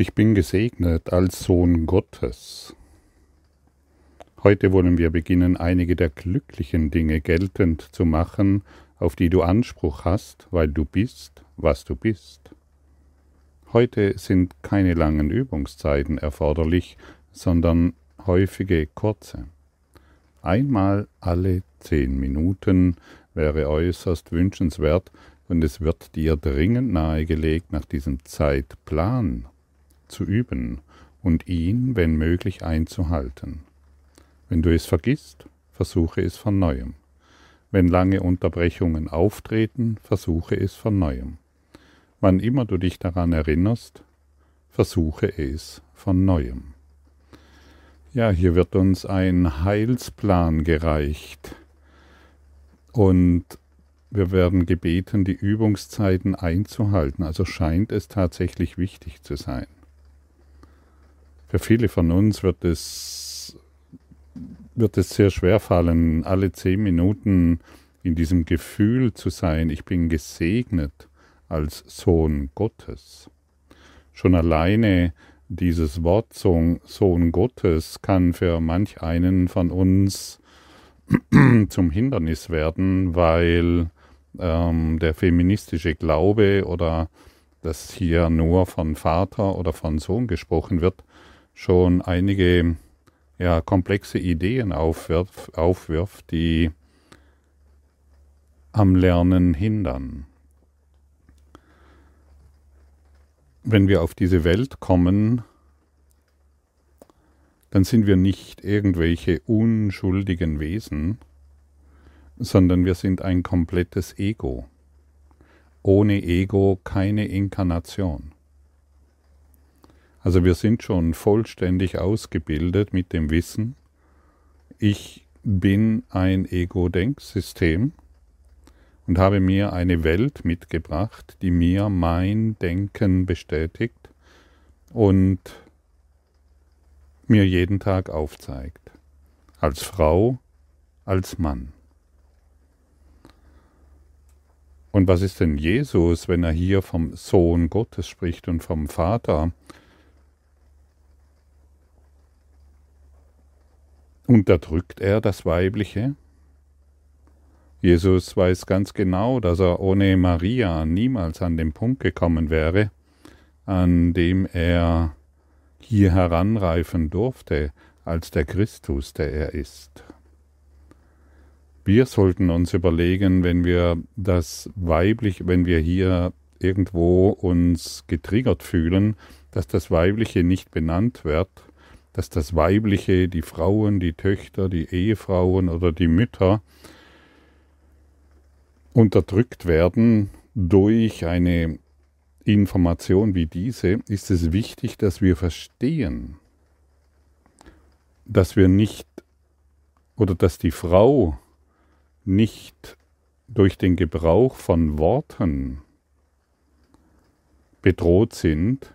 Ich bin gesegnet als Sohn Gottes. Heute wollen wir beginnen, einige der glücklichen Dinge geltend zu machen, auf die du Anspruch hast, weil du bist, was du bist. Heute sind keine langen Übungszeiten erforderlich, sondern häufige kurze. Einmal alle zehn Minuten wäre äußerst wünschenswert, und es wird dir dringend nahegelegt, nach diesem Zeitplan zu üben und ihn, wenn möglich, einzuhalten. Wenn du es vergisst, versuche es von neuem. Wenn lange Unterbrechungen auftreten, versuche es von neuem. Wann immer du dich daran erinnerst, versuche es von neuem. Ja, hier wird uns ein Heilsplan gereicht und wir werden gebeten, die Übungszeiten einzuhalten. Also scheint es tatsächlich wichtig zu sein. Für viele von uns wird es, wird es sehr schwer fallen, alle zehn Minuten in diesem Gefühl zu sein, ich bin gesegnet als Sohn Gottes. Schon alleine dieses Wort Sohn Gottes kann für manch einen von uns zum Hindernis werden, weil ähm, der feministische Glaube oder dass hier nur von Vater oder von Sohn gesprochen wird, schon einige ja, komplexe Ideen aufwirf, aufwirft, die am Lernen hindern. Wenn wir auf diese Welt kommen, dann sind wir nicht irgendwelche unschuldigen Wesen, sondern wir sind ein komplettes Ego. Ohne Ego keine Inkarnation. Also wir sind schon vollständig ausgebildet mit dem Wissen, ich bin ein Ego-Denksystem und habe mir eine Welt mitgebracht, die mir mein Denken bestätigt und mir jeden Tag aufzeigt. Als Frau, als Mann. Und was ist denn Jesus, wenn er hier vom Sohn Gottes spricht und vom Vater? Unterdrückt er das Weibliche? Jesus weiß ganz genau, dass er ohne Maria niemals an den Punkt gekommen wäre, an dem er hier heranreifen durfte als der Christus, der er ist. Wir sollten uns überlegen, wenn wir das weiblich, wenn wir hier irgendwo uns getriggert fühlen, dass das Weibliche nicht benannt wird, dass das Weibliche, die Frauen, die Töchter, die Ehefrauen oder die Mütter unterdrückt werden durch eine Information wie diese, ist es wichtig, dass wir verstehen, dass wir nicht oder dass die Frau nicht durch den Gebrauch von Worten bedroht sind.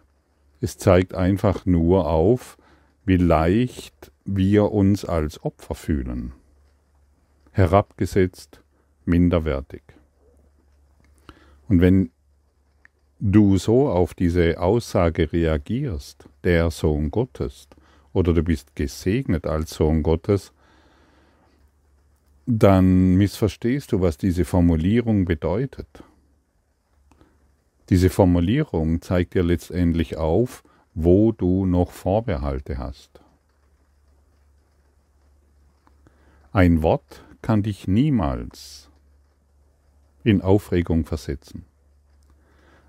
Es zeigt einfach nur auf, wie leicht wir uns als Opfer fühlen, herabgesetzt, minderwertig. Und wenn du so auf diese Aussage reagierst, der Sohn Gottes, oder du bist gesegnet als Sohn Gottes, dann missverstehst du, was diese Formulierung bedeutet. Diese Formulierung zeigt dir letztendlich auf, wo du noch Vorbehalte hast. Ein Wort kann dich niemals in Aufregung versetzen.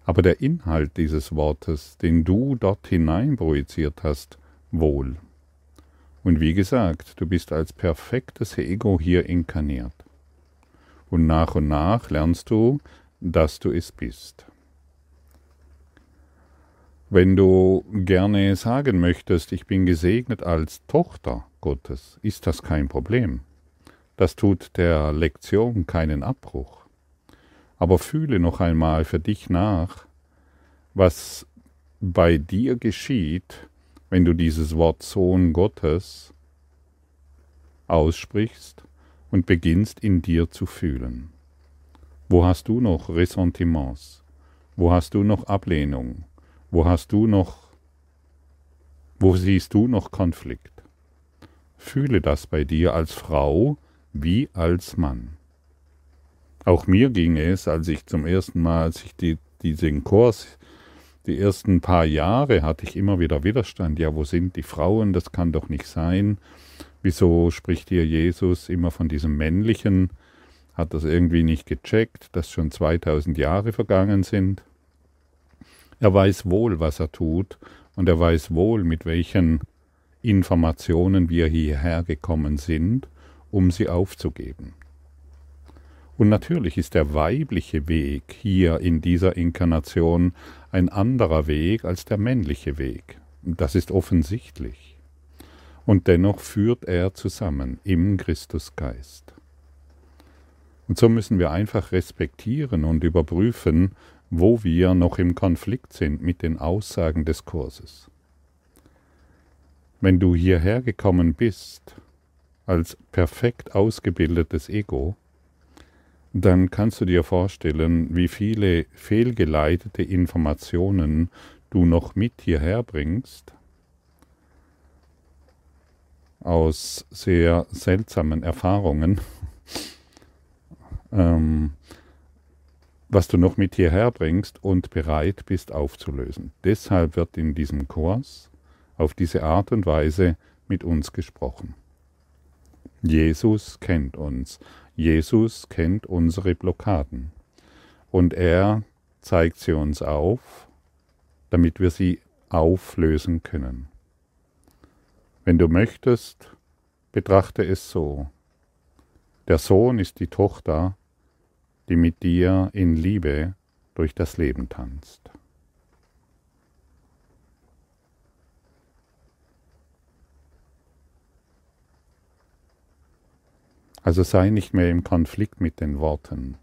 Aber der Inhalt dieses Wortes, den du dort hinein projiziert hast, wohl. Und wie gesagt, du bist als perfektes Ego hier inkarniert. Und nach und nach lernst du, dass du es bist. Wenn du gerne sagen möchtest, ich bin gesegnet als Tochter Gottes, ist das kein Problem. Das tut der Lektion keinen Abbruch. Aber fühle noch einmal für dich nach, was bei dir geschieht, wenn du dieses Wort Sohn Gottes aussprichst und beginnst in dir zu fühlen. Wo hast du noch Ressentiments? Wo hast du noch Ablehnung? Wo hast du noch Wo siehst du noch Konflikt? Fühle das bei dir als Frau wie als Mann. Auch mir ging es, als ich zum ersten Mal, als ich die, diesen Kurs, die ersten paar Jahre hatte ich immer wieder Widerstand. Ja, wo sind die Frauen? Das kann doch nicht sein. Wieso spricht hier Jesus immer von diesem männlichen? Hat das irgendwie nicht gecheckt, dass schon 2000 Jahre vergangen sind? Er weiß wohl, was er tut, und er weiß wohl, mit welchen Informationen wir hierher gekommen sind, um sie aufzugeben. Und natürlich ist der weibliche Weg hier in dieser Inkarnation ein anderer Weg als der männliche Weg. Das ist offensichtlich. Und dennoch führt er zusammen im Christusgeist. Und so müssen wir einfach respektieren und überprüfen, wo wir noch im Konflikt sind mit den Aussagen des Kurses. Wenn du hierher gekommen bist als perfekt ausgebildetes Ego, dann kannst du dir vorstellen, wie viele fehlgeleitete Informationen du noch mit hierher bringst aus sehr seltsamen Erfahrungen, ähm, was du noch mit hierher bringst und bereit bist aufzulösen. Deshalb wird in diesem Kurs auf diese Art und Weise mit uns gesprochen. Jesus kennt uns Jesus kennt unsere Blockaden und er zeigt sie uns auf, damit wir sie auflösen können. Wenn du möchtest, betrachte es so. Der Sohn ist die Tochter, die mit dir in Liebe durch das Leben tanzt. Also sei nicht mehr im Konflikt mit den Worten.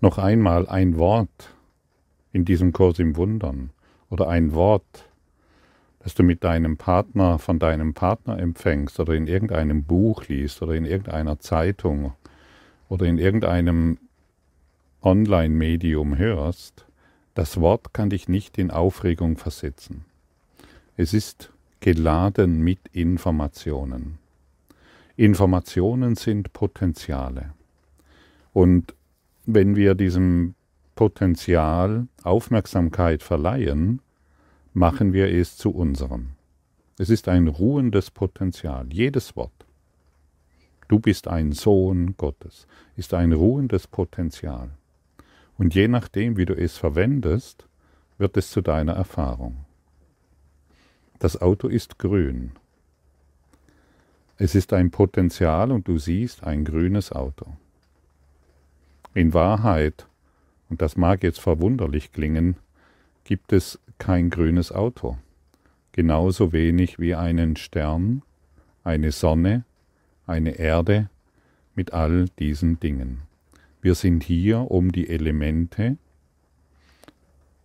Noch einmal ein Wort in diesem Kurs im Wundern oder ein Wort, das du mit deinem Partner von deinem Partner empfängst oder in irgendeinem Buch liest oder in irgendeiner Zeitung oder in irgendeinem Online-Medium hörst, das Wort kann dich nicht in Aufregung versetzen. Es ist geladen mit Informationen. Informationen sind Potenziale. Und wenn wir diesem Potenzial Aufmerksamkeit verleihen, machen wir es zu unserem. Es ist ein ruhendes Potenzial, jedes Wort. Du bist ein Sohn Gottes, ist ein ruhendes Potenzial. Und je nachdem, wie du es verwendest, wird es zu deiner Erfahrung. Das Auto ist grün, es ist ein Potenzial und du siehst ein grünes Auto. In Wahrheit, und das mag jetzt verwunderlich klingen, gibt es kein grünes Auto. Genauso wenig wie einen Stern, eine Sonne, eine Erde mit all diesen Dingen. Wir sind hier, um die Elemente,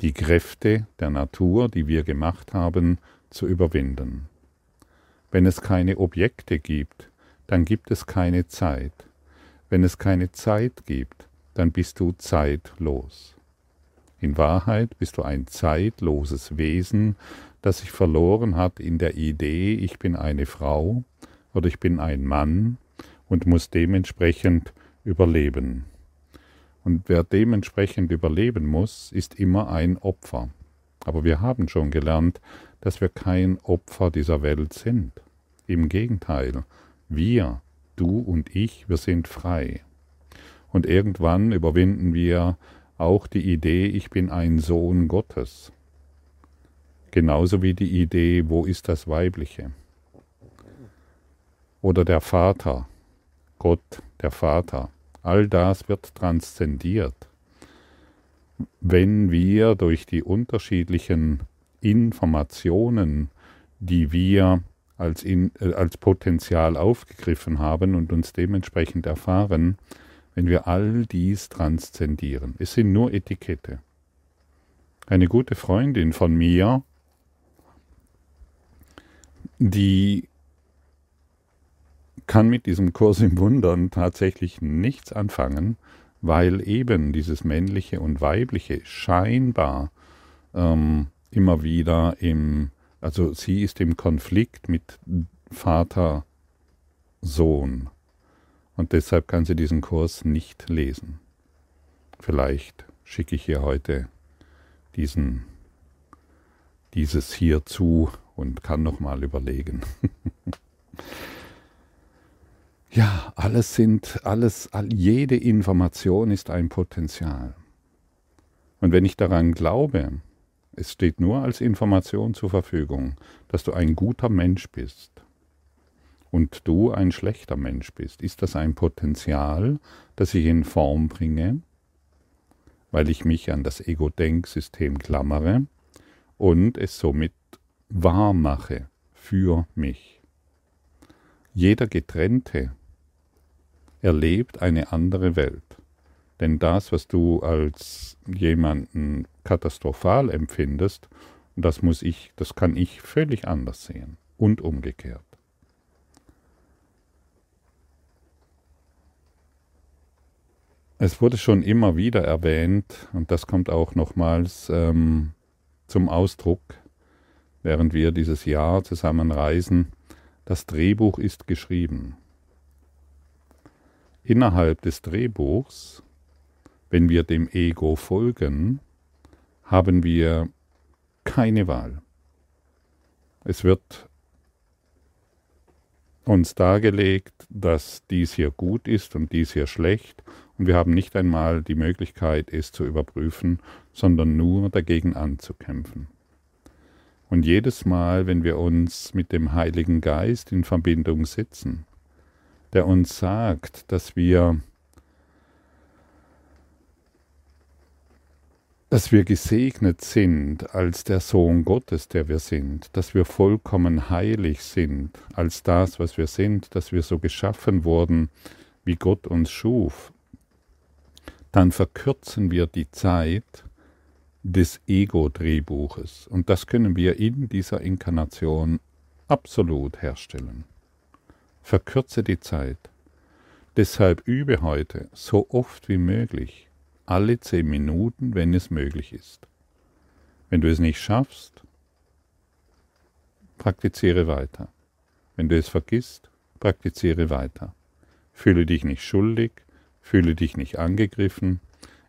die Kräfte der Natur, die wir gemacht haben, zu überwinden. Wenn es keine Objekte gibt, dann gibt es keine Zeit. Wenn es keine Zeit gibt, dann bist du zeitlos. In Wahrheit bist du ein zeitloses Wesen, das sich verloren hat in der Idee, ich bin eine Frau oder ich bin ein Mann und muss dementsprechend überleben. Und wer dementsprechend überleben muss, ist immer ein Opfer. Aber wir haben schon gelernt, dass wir kein Opfer dieser Welt sind. Im Gegenteil, wir, du und ich, wir sind frei. Und irgendwann überwinden wir auch die Idee, ich bin ein Sohn Gottes. Genauso wie die Idee, wo ist das Weibliche? Oder der Vater, Gott, der Vater. All das wird transzendiert, wenn wir durch die unterschiedlichen Informationen, die wir als, in, äh, als Potenzial aufgegriffen haben und uns dementsprechend erfahren, wenn wir all dies transzendieren. Es sind nur Etikette. Eine gute Freundin von mir, die kann mit diesem Kurs im Wundern tatsächlich nichts anfangen, weil eben dieses männliche und weibliche scheinbar ähm, immer wieder im also sie ist im Konflikt mit Vater, Sohn. Und deshalb kann sie diesen Kurs nicht lesen. Vielleicht schicke ich ihr heute diesen, dieses hier zu und kann nochmal überlegen. ja, alles sind, alles, jede Information ist ein Potenzial. Und wenn ich daran glaube, es steht nur als Information zur Verfügung, dass du ein guter Mensch bist und du ein schlechter Mensch bist, ist das ein Potenzial, das ich in Form bringe, weil ich mich an das Ego-Denksystem klammere und es somit wahr mache für mich. Jeder Getrennte erlebt eine andere Welt. Denn das, was du als jemanden katastrophal empfindest, das muss ich, das kann ich völlig anders sehen und umgekehrt. Es wurde schon immer wieder erwähnt, und das kommt auch nochmals ähm, zum Ausdruck, während wir dieses Jahr zusammen reisen, das Drehbuch ist geschrieben. Innerhalb des Drehbuchs, wenn wir dem Ego folgen, haben wir keine Wahl. Es wird uns dargelegt, dass dies hier gut ist und dies hier schlecht, und wir haben nicht einmal die Möglichkeit, es zu überprüfen, sondern nur dagegen anzukämpfen. Und jedes Mal, wenn wir uns mit dem Heiligen Geist in Verbindung setzen, der uns sagt, dass wir dass wir gesegnet sind als der Sohn Gottes, der wir sind, dass wir vollkommen heilig sind als das, was wir sind, dass wir so geschaffen wurden, wie Gott uns schuf, dann verkürzen wir die Zeit des Ego-Drehbuches. Und das können wir in dieser Inkarnation absolut herstellen. Verkürze die Zeit. Deshalb übe heute so oft wie möglich alle zehn Minuten, wenn es möglich ist. Wenn du es nicht schaffst, praktiziere weiter. Wenn du es vergisst, praktiziere weiter. Fühle dich nicht schuldig, fühle dich nicht angegriffen.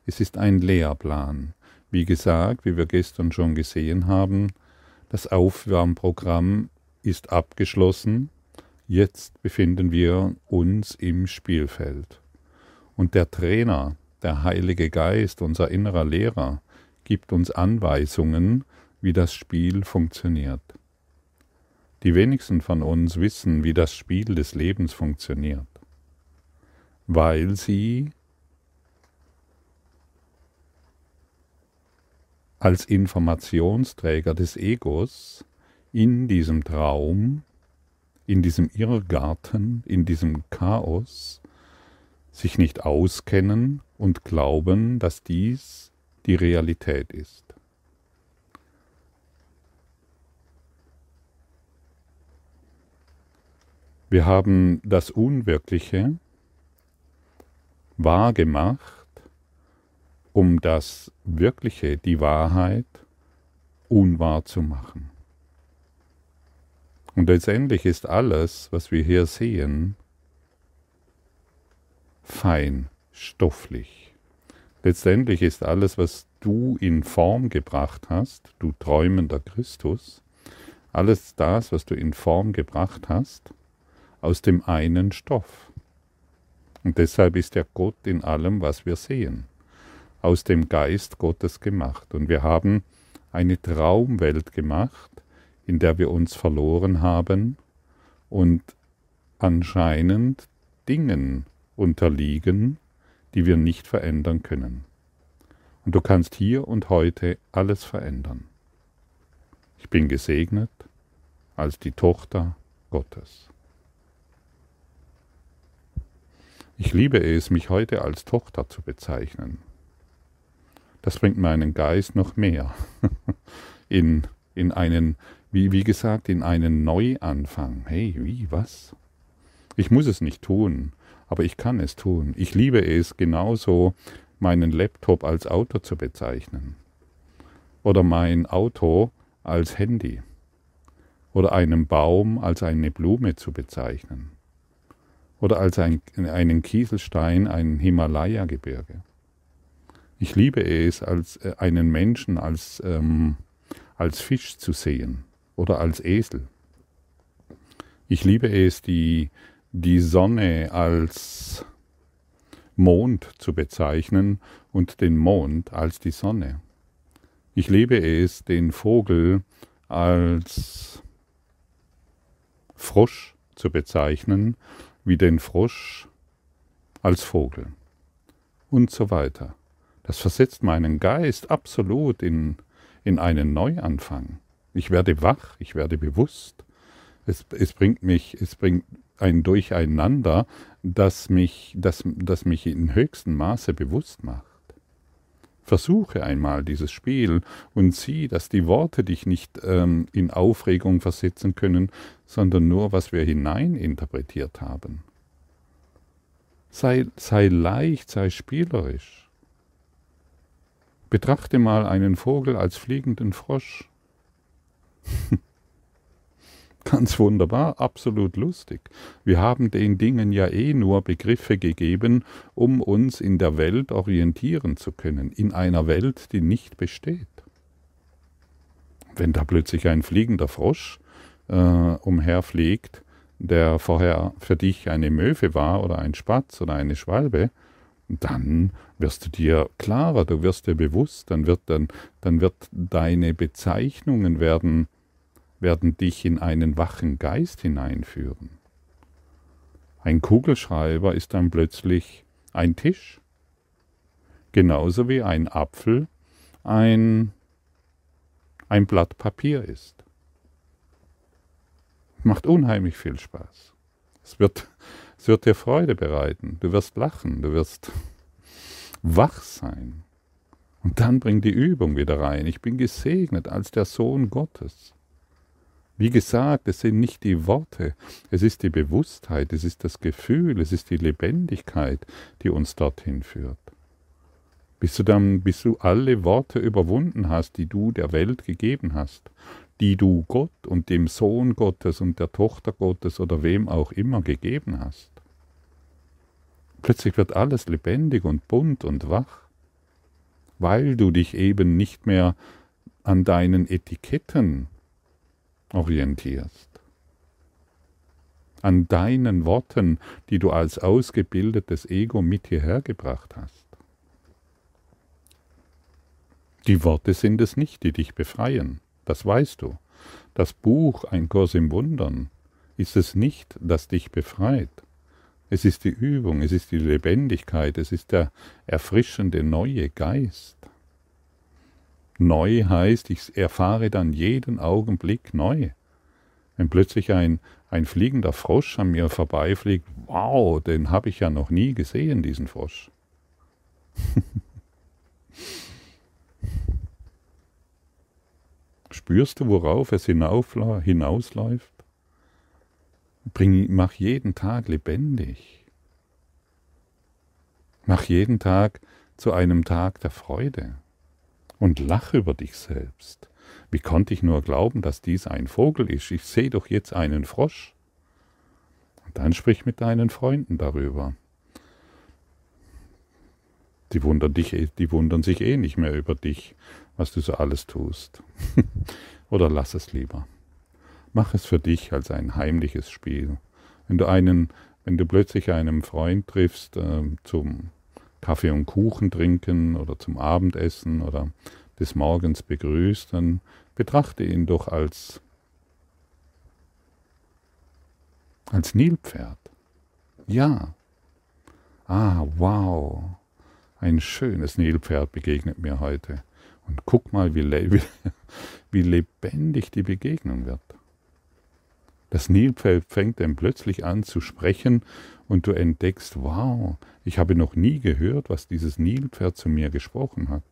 Es ist ein Lehrplan. Wie gesagt, wie wir gestern schon gesehen haben, das Aufwärmprogramm ist abgeschlossen. Jetzt befinden wir uns im Spielfeld. Und der Trainer, der Heilige Geist, unser innerer Lehrer, gibt uns Anweisungen, wie das Spiel funktioniert. Die wenigsten von uns wissen, wie das Spiel des Lebens funktioniert, weil sie als Informationsträger des Egos in diesem Traum, in diesem Irrgarten, in diesem Chaos sich nicht auskennen und glauben, dass dies die Realität ist. Wir haben das Unwirkliche wahrgemacht, um das Wirkliche, die Wahrheit, unwahr zu machen. Und letztendlich ist alles, was wir hier sehen, fein, stofflich. Letztendlich ist alles, was du in Form gebracht hast, du träumender Christus, alles das, was du in Form gebracht hast, aus dem einen Stoff. Und deshalb ist der Gott in allem, was wir sehen, aus dem Geist Gottes gemacht. Und wir haben eine Traumwelt gemacht, in der wir uns verloren haben und anscheinend Dingen unterliegen, die wir nicht verändern können. Und du kannst hier und heute alles verändern. Ich bin gesegnet als die Tochter Gottes. Ich liebe es, mich heute als Tochter zu bezeichnen. Das bringt meinen Geist noch mehr in, in einen, wie, wie gesagt, in einen Neuanfang. Hey, wie, was? Ich muss es nicht tun, aber ich kann es tun. Ich liebe es genauso, meinen Laptop als Auto zu bezeichnen oder mein Auto als Handy. oder einen Baum als eine Blume zu bezeichnen oder als ein, einen Kieselstein ein Himalaya-Gebirge. Ich liebe es, als äh, einen Menschen als, ähm, als Fisch zu sehen oder als Esel. Ich liebe es, die, die Sonne als Mond zu bezeichnen und den Mond als die Sonne. Ich liebe es, den Vogel als Frosch zu bezeichnen, wie den Frosch als Vogel und so weiter. Das versetzt meinen Geist absolut in, in einen Neuanfang. Ich werde wach, ich werde bewusst. Es, es bringt mich, es bringt ein Durcheinander, das mich, das, das mich in höchstem Maße bewusst macht. Versuche einmal dieses Spiel und sieh, dass die Worte dich nicht ähm, in Aufregung versetzen können, sondern nur, was wir hineininterpretiert haben. Sei, sei leicht, sei spielerisch. Betrachte mal einen Vogel als fliegenden Frosch. Ganz wunderbar, absolut lustig. Wir haben den Dingen ja eh nur Begriffe gegeben, um uns in der Welt orientieren zu können, in einer Welt, die nicht besteht. Wenn da plötzlich ein fliegender Frosch äh, umherfliegt, der vorher für dich eine Möwe war oder ein Spatz oder eine Schwalbe, dann wirst du dir klarer, du wirst dir bewusst, dann wird dann, dann wird deine Bezeichnungen werden werden dich in einen wachen Geist hineinführen. Ein Kugelschreiber ist dann plötzlich ein Tisch, genauso wie ein Apfel ein, ein Blatt Papier ist. Macht unheimlich viel Spaß. Es wird, es wird dir Freude bereiten. Du wirst lachen, du wirst wach sein. Und dann bring die Übung wieder rein. Ich bin gesegnet als der Sohn Gottes. Wie gesagt, es sind nicht die Worte, es ist die Bewusstheit, es ist das Gefühl, es ist die Lebendigkeit, die uns dorthin führt. Bis du dann, bis du alle Worte überwunden hast, die du der Welt gegeben hast, die du Gott und dem Sohn Gottes und der Tochter Gottes oder wem auch immer gegeben hast. Plötzlich wird alles lebendig und bunt und wach, weil du dich eben nicht mehr an deinen Etiketten orientierst. An deinen Worten, die du als ausgebildetes Ego mit hierher gebracht hast. Die Worte sind es nicht, die dich befreien, das weißt du. Das Buch Ein Kurs im Wundern ist es nicht, das dich befreit. Es ist die Übung, es ist die Lebendigkeit, es ist der erfrischende neue Geist. Neu heißt, ich erfahre dann jeden Augenblick neu. Wenn plötzlich ein, ein fliegender Frosch an mir vorbeifliegt, wow, den habe ich ja noch nie gesehen, diesen Frosch. Spürst du, worauf es hinausläuft? Bring, mach jeden Tag lebendig. Mach jeden Tag zu einem Tag der Freude und lach über dich selbst. Wie konnte ich nur glauben, dass dies ein Vogel ist? Ich sehe doch jetzt einen Frosch. Und dann sprich mit deinen Freunden darüber. Die wundern, dich, die wundern sich eh nicht mehr über dich, was du so alles tust. Oder lass es lieber. Mach es für dich als ein heimliches Spiel. Wenn du einen, wenn du plötzlich einen Freund triffst äh, zum Kaffee und Kuchen trinken oder zum Abendessen oder des Morgens begrüßt, dann betrachte ihn doch als, als Nilpferd. Ja. Ah, wow. Ein schönes Nilpferd begegnet mir heute. Und guck mal, wie, le wie, wie lebendig die Begegnung wird. Das Nilpferd fängt dann plötzlich an zu sprechen und du entdeckst, wow, ich habe noch nie gehört, was dieses Nilpferd zu mir gesprochen hat.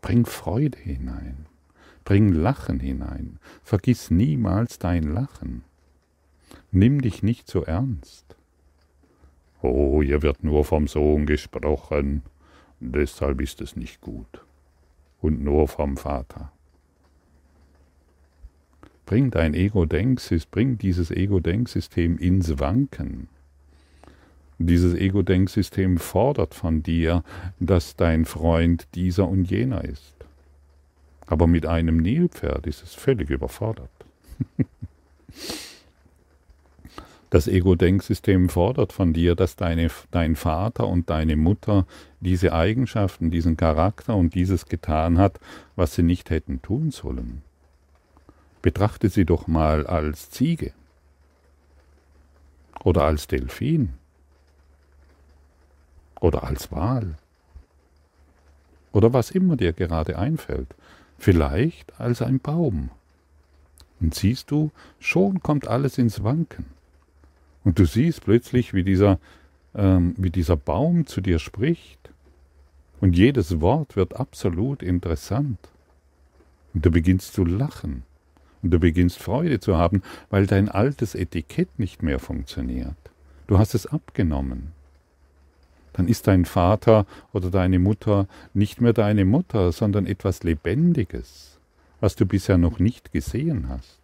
Bring Freude hinein, bring Lachen hinein, vergiss niemals dein Lachen. Nimm dich nicht so ernst. Oh, hier wird nur vom Sohn gesprochen, deshalb ist es nicht gut. und nur vom Vater. Bring dein Ego-Denksystem, bring dieses Ego-Denksystem ins Wanken. Dieses Ego-Denksystem fordert von dir, dass dein Freund dieser und jener ist. Aber mit einem Nilpferd ist es völlig überfordert. Das Ego-Denksystem fordert von dir, dass deine, dein Vater und deine Mutter diese Eigenschaften, diesen Charakter und dieses getan hat, was sie nicht hätten tun sollen. Betrachte sie doch mal als Ziege oder als Delfin oder als Wal oder was immer dir gerade einfällt, vielleicht als ein Baum. Und siehst du, schon kommt alles ins Wanken. Und du siehst plötzlich, wie dieser, ähm, wie dieser Baum zu dir spricht. Und jedes Wort wird absolut interessant. Und du beginnst zu lachen. Und du beginnst Freude zu haben, weil dein altes Etikett nicht mehr funktioniert. Du hast es abgenommen. Dann ist dein Vater oder deine Mutter nicht mehr deine Mutter, sondern etwas Lebendiges, was du bisher noch nicht gesehen hast.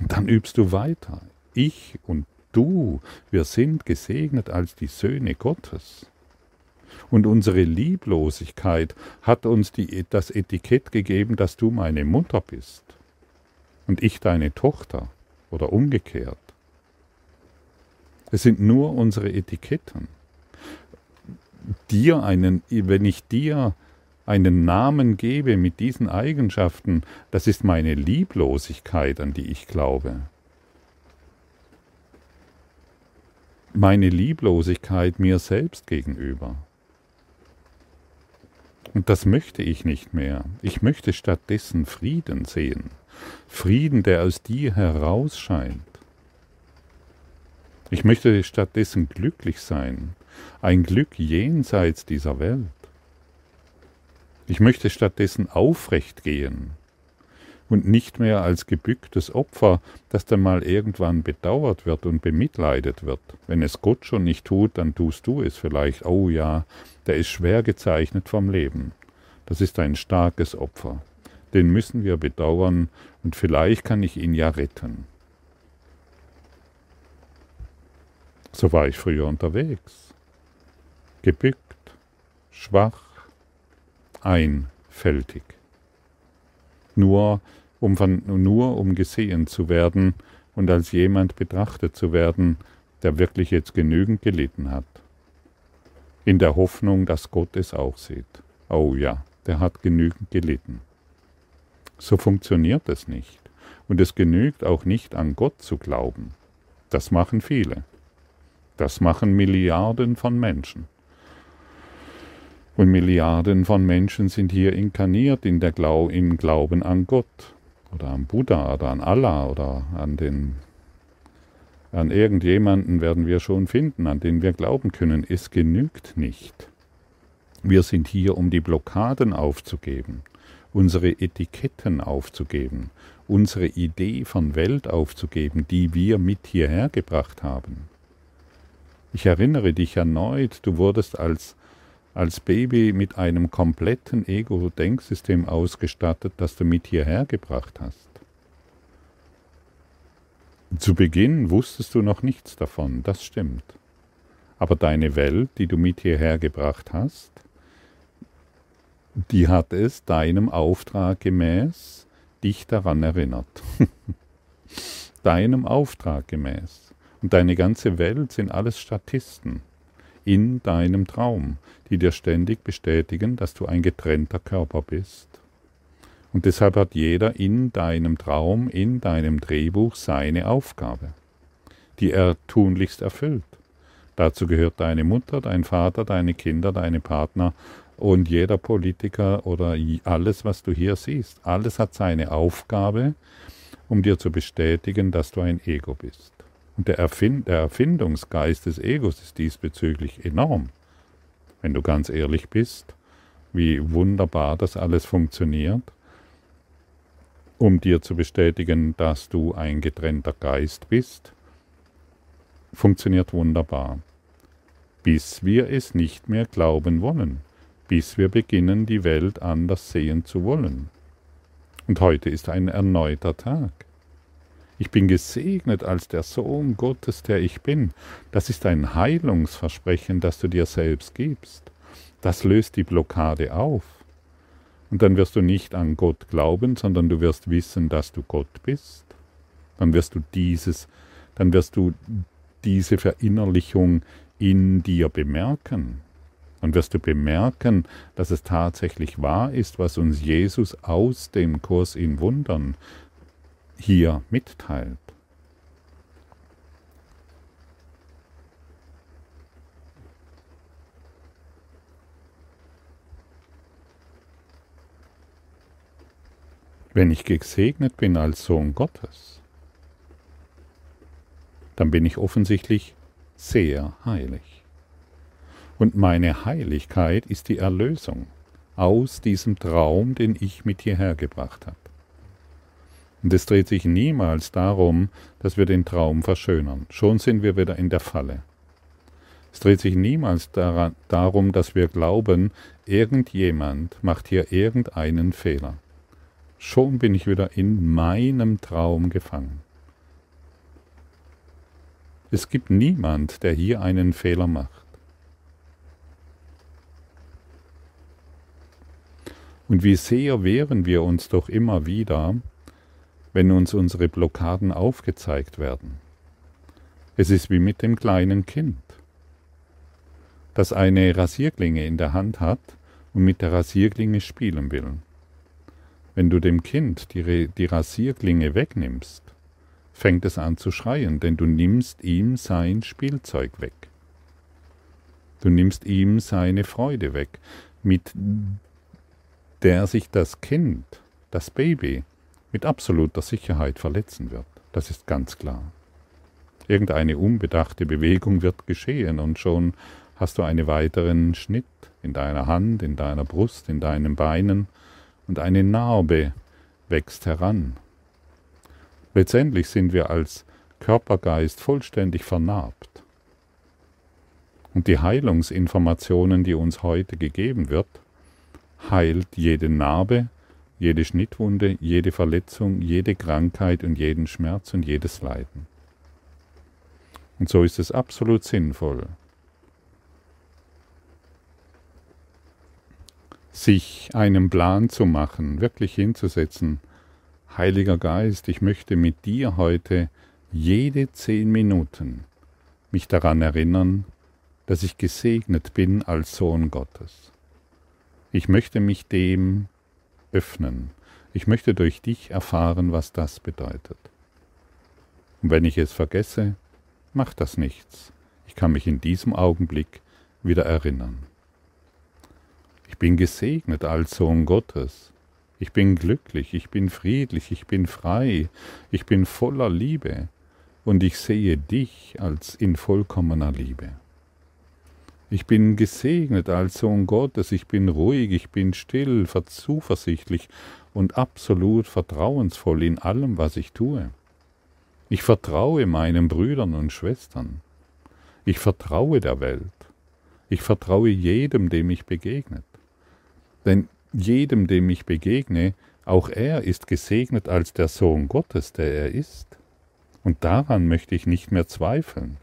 Und dann übst du weiter. Ich und du, wir sind gesegnet als die Söhne Gottes. Und unsere Lieblosigkeit hat uns die, das Etikett gegeben, dass du meine Mutter bist und ich deine Tochter oder umgekehrt. Es sind nur unsere Etiketten. Dir einen, wenn ich dir einen Namen gebe mit diesen Eigenschaften, das ist meine Lieblosigkeit, an die ich glaube. Meine Lieblosigkeit mir selbst gegenüber. Und das möchte ich nicht mehr. Ich möchte stattdessen Frieden sehen. Frieden, der aus dir herausscheint. Ich möchte stattdessen glücklich sein. Ein Glück jenseits dieser Welt. Ich möchte stattdessen aufrecht gehen und nicht mehr als gebücktes Opfer, das dann mal irgendwann bedauert wird und bemitleidet wird. Wenn es Gott schon nicht tut, dann tust du es vielleicht. Oh ja, der ist schwer gezeichnet vom Leben. Das ist ein starkes Opfer. Den müssen wir bedauern und vielleicht kann ich ihn ja retten. So war ich früher unterwegs. Gebückt, schwach, einfältig. Nur um, von, nur um gesehen zu werden und als jemand betrachtet zu werden, der wirklich jetzt genügend gelitten hat. In der Hoffnung, dass Gott es auch sieht. Oh ja, der hat genügend gelitten. So funktioniert es nicht. Und es genügt auch nicht an Gott zu glauben. Das machen viele. Das machen Milliarden von Menschen. Und Milliarden von Menschen sind hier inkarniert in der Glau im Glauben an Gott oder an Buddha oder an Allah oder an den an irgendjemanden werden wir schon finden, an den wir glauben können. Es genügt nicht. Wir sind hier, um die Blockaden aufzugeben, unsere Etiketten aufzugeben, unsere Idee von Welt aufzugeben, die wir mit hierher gebracht haben. Ich erinnere dich erneut, du wurdest als als Baby mit einem kompletten Ego-Denksystem ausgestattet, das du mit hierher gebracht hast. Zu Beginn wusstest du noch nichts davon, das stimmt. Aber deine Welt, die du mit hierher gebracht hast, die hat es deinem Auftrag gemäß dich daran erinnert. deinem Auftrag gemäß. Und deine ganze Welt sind alles Statisten in deinem Traum, die dir ständig bestätigen, dass du ein getrennter Körper bist. Und deshalb hat jeder in deinem Traum, in deinem Drehbuch seine Aufgabe, die er tunlichst erfüllt. Dazu gehört deine Mutter, dein Vater, deine Kinder, deine Partner und jeder Politiker oder alles, was du hier siehst. Alles hat seine Aufgabe, um dir zu bestätigen, dass du ein Ego bist. Und der, Erfind der Erfindungsgeist des Egos ist diesbezüglich enorm. Wenn du ganz ehrlich bist, wie wunderbar das alles funktioniert, um dir zu bestätigen, dass du ein getrennter Geist bist, funktioniert wunderbar. Bis wir es nicht mehr glauben wollen, bis wir beginnen, die Welt anders sehen zu wollen. Und heute ist ein erneuter Tag. Ich bin gesegnet als der Sohn Gottes, der ich bin. Das ist ein Heilungsversprechen, das du dir selbst gibst. Das löst die Blockade auf. Und dann wirst du nicht an Gott glauben, sondern du wirst wissen, dass du Gott bist. Dann wirst du dieses, dann wirst du diese Verinnerlichung in dir bemerken. Und wirst du bemerken, dass es tatsächlich wahr ist, was uns Jesus aus dem Kurs in Wundern hier mitteilt. Wenn ich gesegnet bin als Sohn Gottes, dann bin ich offensichtlich sehr heilig. Und meine Heiligkeit ist die Erlösung aus diesem Traum, den ich mit hierher gebracht habe. Und es dreht sich niemals darum, dass wir den Traum verschönern. Schon sind wir wieder in der Falle. Es dreht sich niemals daran, darum, dass wir glauben, irgendjemand macht hier irgendeinen Fehler. Schon bin ich wieder in meinem Traum gefangen. Es gibt niemand, der hier einen Fehler macht. Und wie sehr wehren wir uns doch immer wieder, wenn uns unsere Blockaden aufgezeigt werden. Es ist wie mit dem kleinen Kind, das eine Rasierklinge in der Hand hat und mit der Rasierklinge spielen will. Wenn du dem Kind die, die Rasierklinge wegnimmst, fängt es an zu schreien, denn du nimmst ihm sein Spielzeug weg. Du nimmst ihm seine Freude weg, mit der sich das Kind, das Baby, mit absoluter Sicherheit verletzen wird. Das ist ganz klar. Irgendeine unbedachte Bewegung wird geschehen und schon hast du einen weiteren Schnitt in deiner Hand, in deiner Brust, in deinen Beinen und eine Narbe wächst heran Letztendlich sind wir als Körpergeist vollständig vernarbt. Und die Heilungsinformationen, die uns heute gegeben wird, heilt jede Narbe, jede Schnittwunde, jede Verletzung, jede Krankheit und jeden Schmerz und jedes Leiden. Und so ist es absolut sinnvoll, sich einen Plan zu machen, wirklich hinzusetzen, Heiliger Geist, ich möchte mit dir heute jede zehn Minuten mich daran erinnern, dass ich gesegnet bin als Sohn Gottes. Ich möchte mich dem öffnen. Ich möchte durch dich erfahren, was das bedeutet. Und wenn ich es vergesse, macht das nichts. Ich kann mich in diesem Augenblick wieder erinnern. Ich bin gesegnet als Sohn Gottes. Ich bin glücklich, ich bin friedlich, ich bin frei, ich bin voller Liebe und ich sehe dich als in vollkommener Liebe. Ich bin gesegnet als Sohn Gottes, ich bin ruhig, ich bin still, zuversichtlich und absolut vertrauensvoll in allem, was ich tue. Ich vertraue meinen Brüdern und Schwestern. Ich vertraue der Welt. Ich vertraue jedem, dem ich begegnet. Denn jedem, dem ich begegne, auch er ist gesegnet als der Sohn Gottes, der er ist. Und daran möchte ich nicht mehr zweifeln.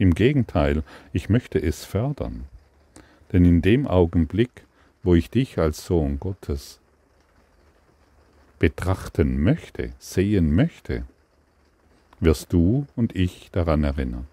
Im Gegenteil, ich möchte es fördern. Denn in dem Augenblick, wo ich dich als Sohn Gottes betrachten möchte, sehen möchte, wirst du und ich daran erinnert.